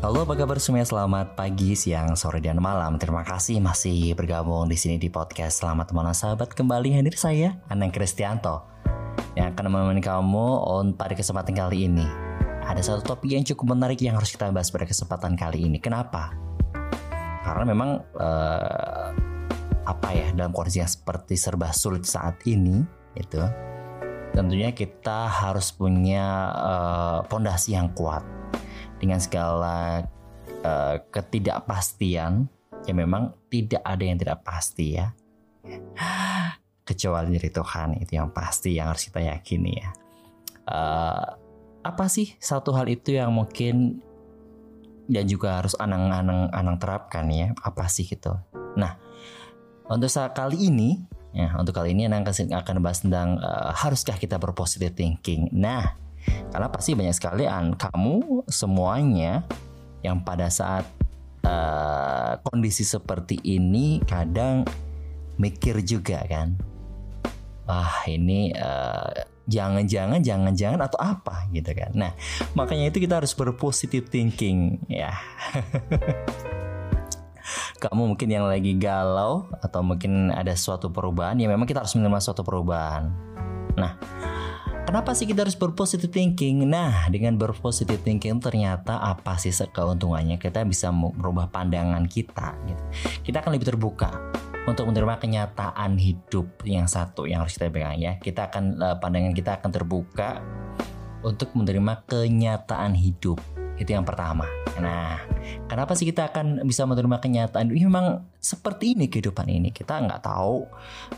Halo, apa kabar semuanya? Selamat pagi, siang, sore, dan malam. Terima kasih masih bergabung di sini di podcast Selamat Malam Sahabat. Kembali hadir saya, Anang Kristianto, yang akan menemani kamu on pada kesempatan kali ini. Ada satu topik yang cukup menarik yang harus kita bahas pada kesempatan kali ini. Kenapa? Karena memang uh, apa ya dalam kondisi yang seperti serba sulit saat ini, itu tentunya kita harus punya pondasi uh, yang kuat dengan segala uh, ketidakpastian ya memang tidak ada yang tidak pasti ya. Kecuali dari Tuhan itu yang pasti yang harus kita yakini ya. Uh, apa sih satu hal itu yang mungkin dan juga harus anang-anang anang terapkan ya? Apa sih gitu? Nah untuk saat kali ini ya untuk kali ini anang akan bahas tentang uh, haruskah kita berpositive thinking? Nah karena pasti banyak sekali an kamu semuanya yang pada saat uh, kondisi seperti ini kadang mikir juga kan. Wah, ini uh, jangan-jangan jangan-jangan atau apa gitu kan. Nah, makanya itu kita harus berpositif thinking ya. Kamu mungkin yang lagi galau atau mungkin ada suatu perubahan ya memang kita harus menerima suatu perubahan. Nah, Kenapa sih kita harus berpositive thinking? Nah, dengan berpositive thinking ternyata apa sih keuntungannya? Kita bisa merubah pandangan kita. Gitu. Kita akan lebih terbuka untuk menerima kenyataan hidup yang satu yang harus kita pegang ya. Kita akan eh, pandangan kita akan terbuka untuk menerima kenyataan hidup. Itu yang pertama. Nah, kenapa sih kita akan bisa menerima kenyataan? Memang seperti ini kehidupan ini. Kita nggak tahu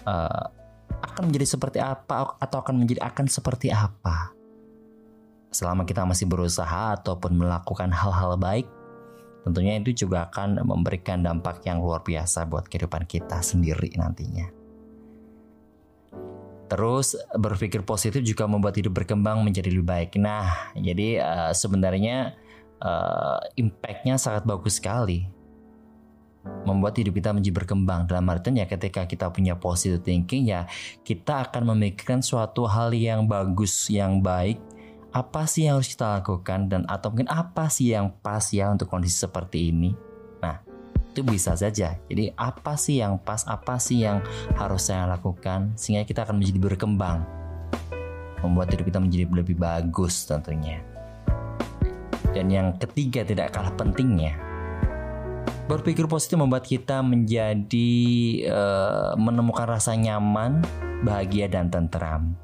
uh, akan menjadi seperti apa atau akan menjadi akan seperti apa. Selama kita masih berusaha ataupun melakukan hal-hal baik, tentunya itu juga akan memberikan dampak yang luar biasa buat kehidupan kita sendiri nantinya. Terus berpikir positif juga membuat hidup berkembang menjadi lebih baik. Nah, jadi uh, sebenarnya uh, impactnya sangat bagus sekali membuat hidup kita menjadi berkembang. Dalam artian ya ketika kita punya positive thinking ya kita akan memikirkan suatu hal yang bagus yang baik. Apa sih yang harus kita lakukan dan atau mungkin apa sih yang pas ya untuk kondisi seperti ini? Nah itu bisa saja. Jadi apa sih yang pas? Apa sih yang harus saya lakukan sehingga kita akan menjadi berkembang? Membuat hidup kita menjadi lebih bagus tentunya. Dan yang ketiga tidak kalah pentingnya Berpikir positif membuat kita menjadi uh, menemukan rasa nyaman, bahagia dan tenteram.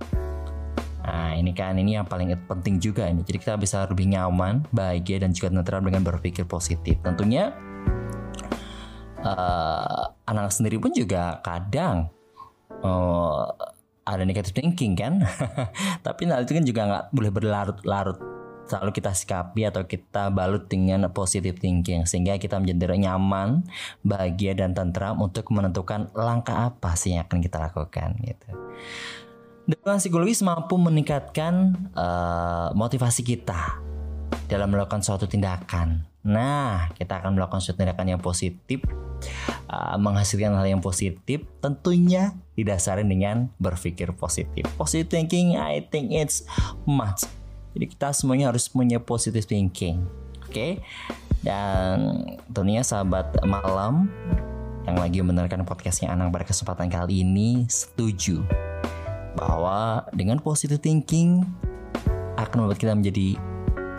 Nah, ini kan ini yang paling penting juga ini. Jadi kita bisa lebih nyaman, bahagia dan juga tenteram dengan berpikir positif. Tentunya uh, anak sendiri pun juga kadang uh, ada negative thinking kan. Tapi nah, itu kan juga nggak boleh berlarut-larut selalu kita sikapi atau kita balut dengan positive thinking sehingga kita menjadi nyaman, bahagia dan tentram untuk menentukan langkah apa sih yang akan kita lakukan gitu. Dukungan psikologis mampu meningkatkan uh, motivasi kita dalam melakukan suatu tindakan. Nah, kita akan melakukan suatu tindakan yang positif, uh, menghasilkan hal yang positif, tentunya didasari dengan berpikir positif. Positive thinking, I think it's much jadi kita semuanya harus punya positive thinking. Oke. Okay? Dan tentunya sahabat malam yang lagi mendengarkan podcastnya Anang pada kesempatan kali ini setuju bahwa dengan positive thinking akan membuat kita menjadi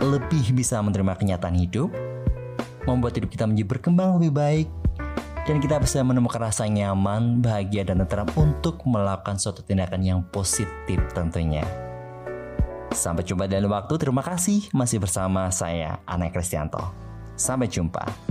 lebih bisa menerima kenyataan hidup, membuat hidup kita menjadi berkembang lebih baik, dan kita bisa menemukan rasa nyaman, bahagia, dan tenteram untuk melakukan suatu tindakan yang positif tentunya. Sampai jumpa dalam waktu. Terima kasih masih bersama saya, Ana Kristianto. Sampai jumpa.